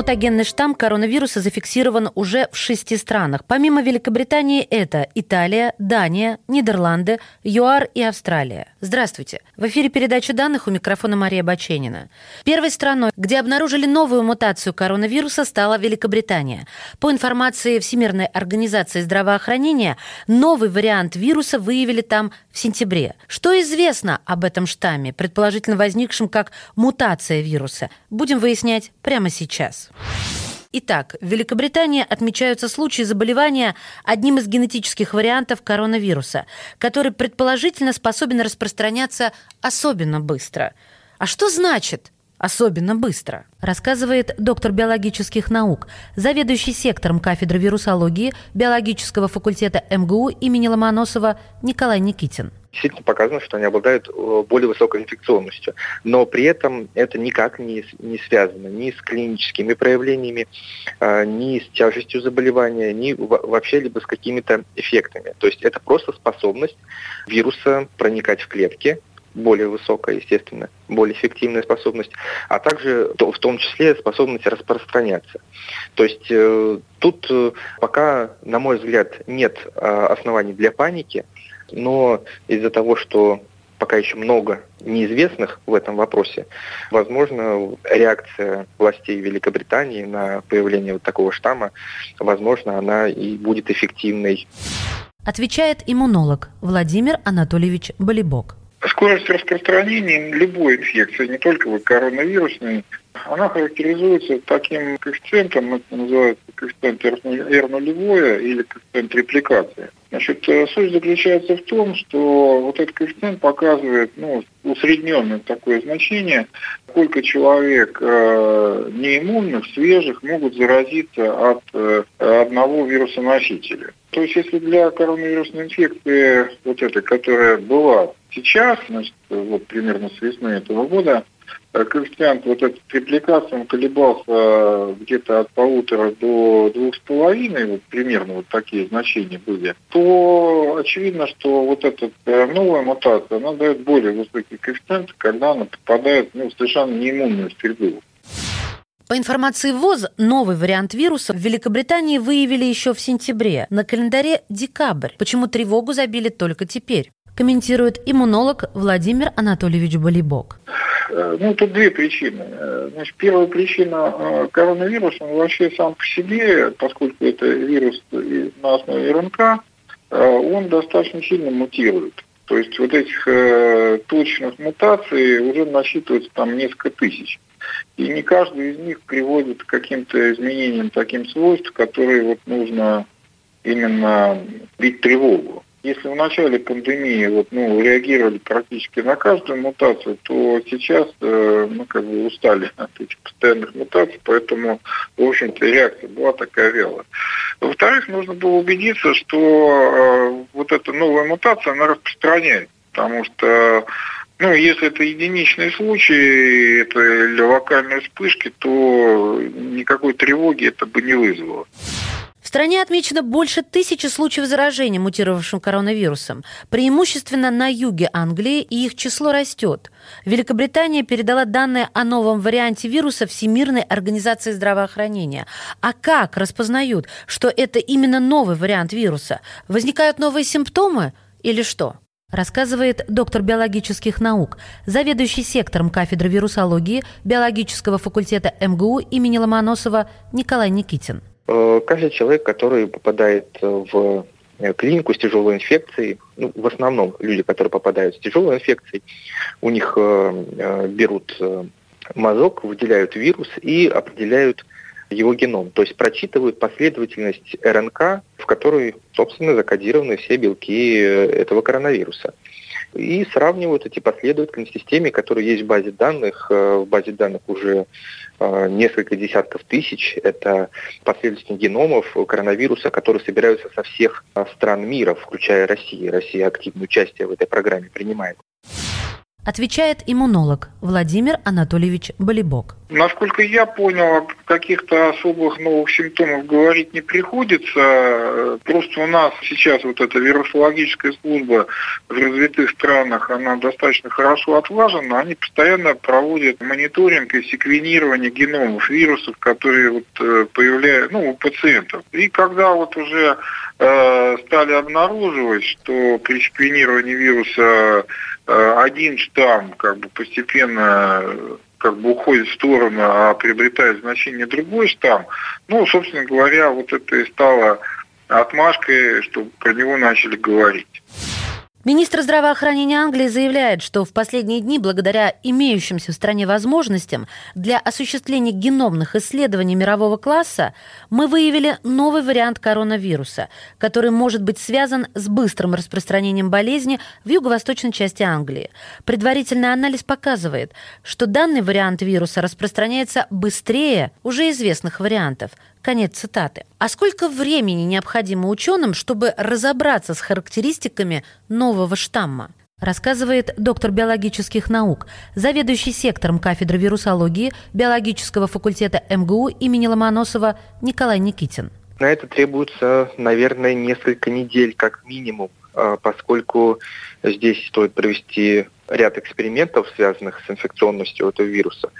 Мутагенный штамм коронавируса зафиксирован уже в шести странах. Помимо Великобритании это Италия, Дания, Нидерланды, ЮАР и Австралия. Здравствуйте. В эфире передача данных у микрофона Мария Баченина. Первой страной, где обнаружили новую мутацию коронавируса, стала Великобритания. По информации Всемирной организации здравоохранения, новый вариант вируса выявили там в сентябре. Что известно об этом штамме, предположительно возникшем как мутация вируса, будем выяснять прямо сейчас. Итак, в Великобритании отмечаются случаи заболевания одним из генетических вариантов коронавируса, который предположительно способен распространяться особенно быстро. А что значит особенно быстро, рассказывает доктор биологических наук, заведующий сектором кафедры вирусологии биологического факультета МГУ имени Ломоносова Николай Никитин действительно показано, что они обладают э, более высокой инфекционностью. Но при этом это никак не, не связано ни с клиническими проявлениями, а, ни с тяжестью заболевания, ни вообще либо с какими-то эффектами. То есть это просто способность вируса проникать в клетки, более высокая, естественно, более эффективная способность, а также в том числе способность распространяться. То есть э, тут э, пока, на мой взгляд, нет э, оснований для паники, но из-за того, что пока еще много неизвестных в этом вопросе, возможно, реакция властей Великобритании на появление вот такого штамма, возможно, она и будет эффективной. Отвечает иммунолог Владимир Анатольевич Болибок. Скорость распространения любой инфекции, не только вот коронавирусной, она характеризуется таким коэффициентом, это называется коэффициент R0 или коэффициент репликации. Значит, э, суть заключается в том, что вот этот коэффициент показывает ну, усредненное такое значение, сколько человек э, неиммунных, свежих могут заразиться от э, одного вирусоносителя. То есть, если для коронавирусной инфекции, вот этой, которая была сейчас, значит, вот примерно с весны этого года, Э, коэффициент вот этот репликации он колебался где-то от полутора до двух с половиной, вот примерно вот такие значения были, то очевидно, что вот эта э, новая мутация, она дает более высокий коэффициент, когда она попадает ну, в совершенно неиммунную среду. По информации ВОЗ, новый вариант вируса в Великобритании выявили еще в сентябре. На календаре декабрь. Почему тревогу забили только теперь? Комментирует иммунолог Владимир Анатольевич Болибок. Э, ну, тут две причины. Э, значит, первая причина э, коронавирус, он вообще сам по себе, поскольку это вирус на основе РНК, он достаточно сильно мутирует. То есть вот этих точных мутаций уже насчитывается там несколько тысяч. И не каждый из них приводит к каким-то изменениям таким свойств, которые вот нужно именно бить тревогу. Если в начале пандемии вот, ну, реагировали практически на каждую мутацию, то сейчас э, мы как бы устали от этих постоянных мутаций, поэтому, в общем-то, реакция была такая вялая. Во-вторых, нужно было убедиться, что э, вот эта новая мутация, она распространяется, потому что ну, если это единичный случай, это или локальные вспышки, то никакой тревоги это бы не вызвало. В стране отмечено больше тысячи случаев заражения мутировавшим коронавирусом, преимущественно на юге Англии, и их число растет. Великобритания передала данные о новом варианте вируса Всемирной организации здравоохранения. А как распознают, что это именно новый вариант вируса? Возникают новые симптомы или что? рассказывает доктор биологических наук, заведующий сектором кафедры вирусологии биологического факультета МГУ имени Ломоносова Николай Никитин. Э, каждый человек, который попадает в э, клинику с тяжелой инфекцией, ну, в основном люди, которые попадают с тяжелой инфекцией, у них э, берут мазок, выделяют вирус и определяют его геном, то есть прочитывают последовательность РНК, в которой, собственно, закодированы все белки этого коронавируса. И сравнивают эти последовательности с теми, которые есть в базе данных. В базе данных уже несколько десятков тысяч. Это последовательности геномов коронавируса, которые собираются со всех стран мира, включая Россию. Россия активное участие в этой программе принимает. Отвечает иммунолог Владимир Анатольевич Болибок. Насколько я понял, каких-то особых новых симптомов говорить не приходится. Просто у нас сейчас вот эта вирусологическая служба в развитых странах, она достаточно хорошо отлажена. Они постоянно проводят мониторинг и секвенирование геномов вирусов, которые вот э, появляются ну, у пациентов. И когда вот уже э, стали обнаруживать, что при секвенировании вируса один штамм как бы постепенно как бы уходит в сторону, а приобретает значение другой штамм, ну, собственно говоря, вот это и стало отмашкой, чтобы про него начали говорить. Министр здравоохранения Англии заявляет, что в последние дни, благодаря имеющимся в стране возможностям для осуществления геномных исследований мирового класса, мы выявили новый вариант коронавируса, который может быть связан с быстрым распространением болезни в юго-восточной части Англии. Предварительный анализ показывает, что данный вариант вируса распространяется быстрее уже известных вариантов – Конец цитаты. А сколько времени необходимо ученым, чтобы разобраться с характеристиками нового штамма? рассказывает доктор биологических наук, заведующий сектором кафедры вирусологии биологического факультета МГУ имени Ломоносова Николай Никитин. На это требуется, наверное, несколько недель как минимум, а, поскольку здесь стоит провести ряд экспериментов, связанных с инфекционностью этого вируса.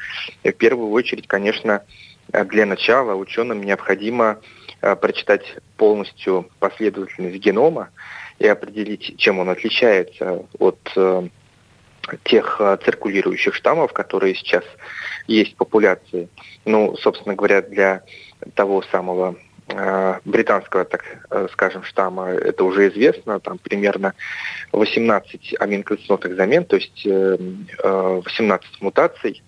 И в первую очередь, конечно, для начала ученым необходимо э, прочитать полностью последовательность генома и определить, чем он отличается от э, тех циркулирующих штаммов, которые сейчас есть в популяции. Ну, собственно говоря, для того самого британского, так скажем, штамма, это уже известно, там примерно 18 аминокислотных замен, то есть 18 мутаций,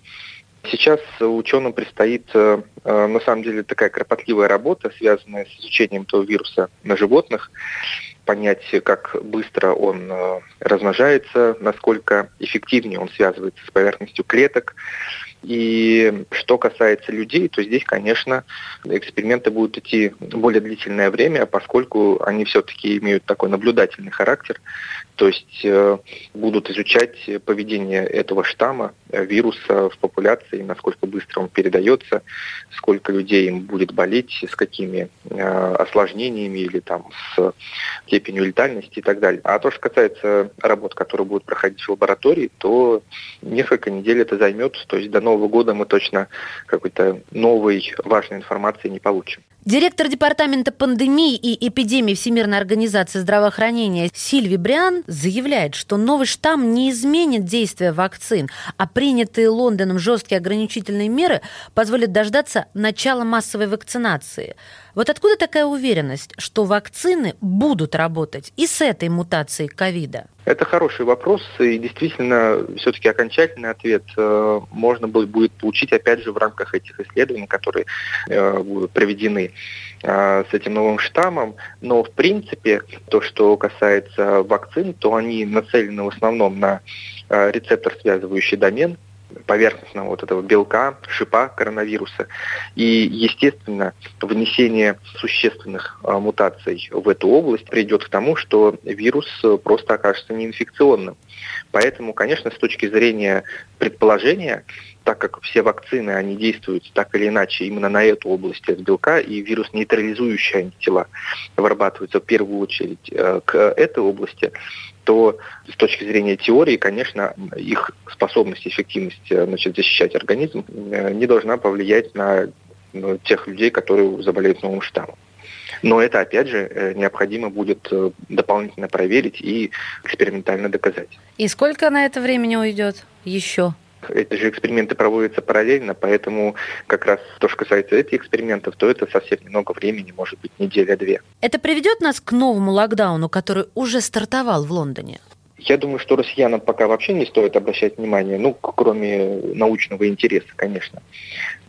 Сейчас ученым предстоит, э, э, на самом деле, такая кропотливая работа, связанная с изучением этого вируса на животных, понять, как быстро он э, размножается, насколько эффективнее он связывается с поверхностью клеток, и что касается людей, то здесь, конечно, эксперименты будут идти более длительное время, поскольку они все-таки имеют такой наблюдательный характер, то есть э, будут изучать поведение этого штамма, э, вируса в популяции, насколько быстро он передается, сколько людей им будет болеть, с какими осложнениями или там с степенью летальности и так далее. А то, что касается работ, которые будут проходить в лаборатории, то несколько недель это займет, то есть до Нового года мы точно какой-то новой важной информации не получим. Директор Департамента пандемии и эпидемии Всемирной организации здравоохранения Сильви Бриан заявляет, что новый штамм не изменит действия вакцин, а принятые Лондоном жесткие ограничительные меры позволят дождаться начала массовой вакцинации. Вот откуда такая уверенность, что вакцины будут работать и с этой мутацией ковида? Это хороший вопрос, и действительно, все-таки окончательный ответ э, можно будет получить, опять же, в рамках этих исследований, которые э, будут проведены э, с этим новым штаммом. Но, в принципе, то, что касается вакцин, то они нацелены в основном на рецептор, связывающий домен, поверхностного вот этого белка, шипа коронавируса. И, естественно, внесение существенных а, мутаций в эту область приведет к тому, что вирус просто окажется неинфекционным. Поэтому, конечно, с точки зрения предположения, так как все вакцины, они действуют так или иначе именно на эту область от белка, и вирус нейтрализующие антитела вырабатываются в первую очередь э, к этой области, то с точки зрения теории, конечно, их способность, эффективность э, значит, защищать организм э, не должна повлиять на ну, тех людей, которые заболеют новым штаммом. Но это, опять же, э, необходимо будет дополнительно проверить и экспериментально доказать. И сколько на это времени уйдет еще? Эти же эксперименты проводятся параллельно, поэтому как раз то, что касается этих экспериментов, то это совсем немного времени, может быть, неделя-две. Это приведет нас к новому локдауну, который уже стартовал в Лондоне? Я думаю, что россиянам пока вообще не стоит обращать внимание, ну, кроме научного интереса, конечно.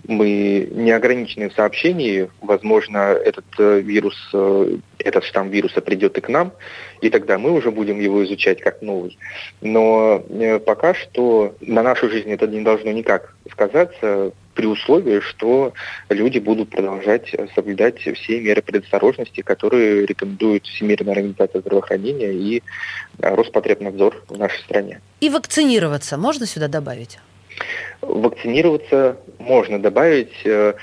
Мы не ограничены в сообщении, возможно, этот э, вирус, э, этот штамм вируса придет и к нам, и тогда мы уже будем его изучать как новый. Но э, пока что на нашу жизнь это не должно никак сказаться, при условии, что люди будут продолжать соблюдать все меры предосторожности, которые рекомендуют Всемирная организация здравоохранения и Роспотребнадзор в нашей стране. И вакцинироваться можно сюда добавить? Вакцинироваться можно добавить, э,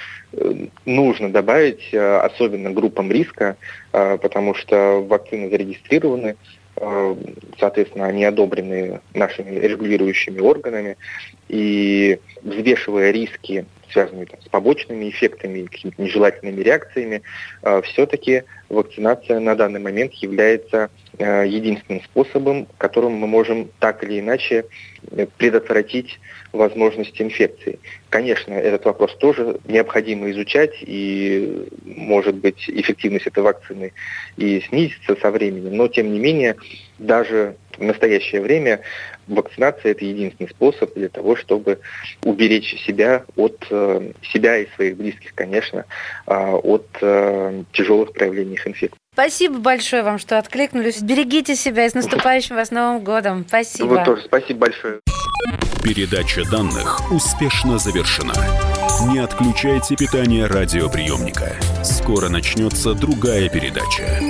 нужно добавить, э, особенно группам риска, э, потому что вакцины зарегистрированы, соответственно, они одобрены нашими регулирующими органами, и взвешивая риски связанные там, с побочными эффектами, какими-то нежелательными реакциями, э, все-таки вакцинация на данный момент является э, единственным способом, которым мы можем так или иначе э, предотвратить возможность инфекции. Конечно, этот вопрос тоже необходимо изучать, и, может быть, эффективность этой вакцины и снизится со временем, но, тем не менее, даже в настоящее время вакцинация – это единственный способ для того, чтобы уберечь себя от э, себя и своих близких, конечно, э, от э, тяжелых проявлений инфекции. Спасибо большое вам, что откликнулись. Берегите себя и с наступающим вас Новым годом. Спасибо. Вы тоже. Спасибо большое. Передача данных успешно завершена. Не отключайте питание радиоприемника. Скоро начнется другая передача.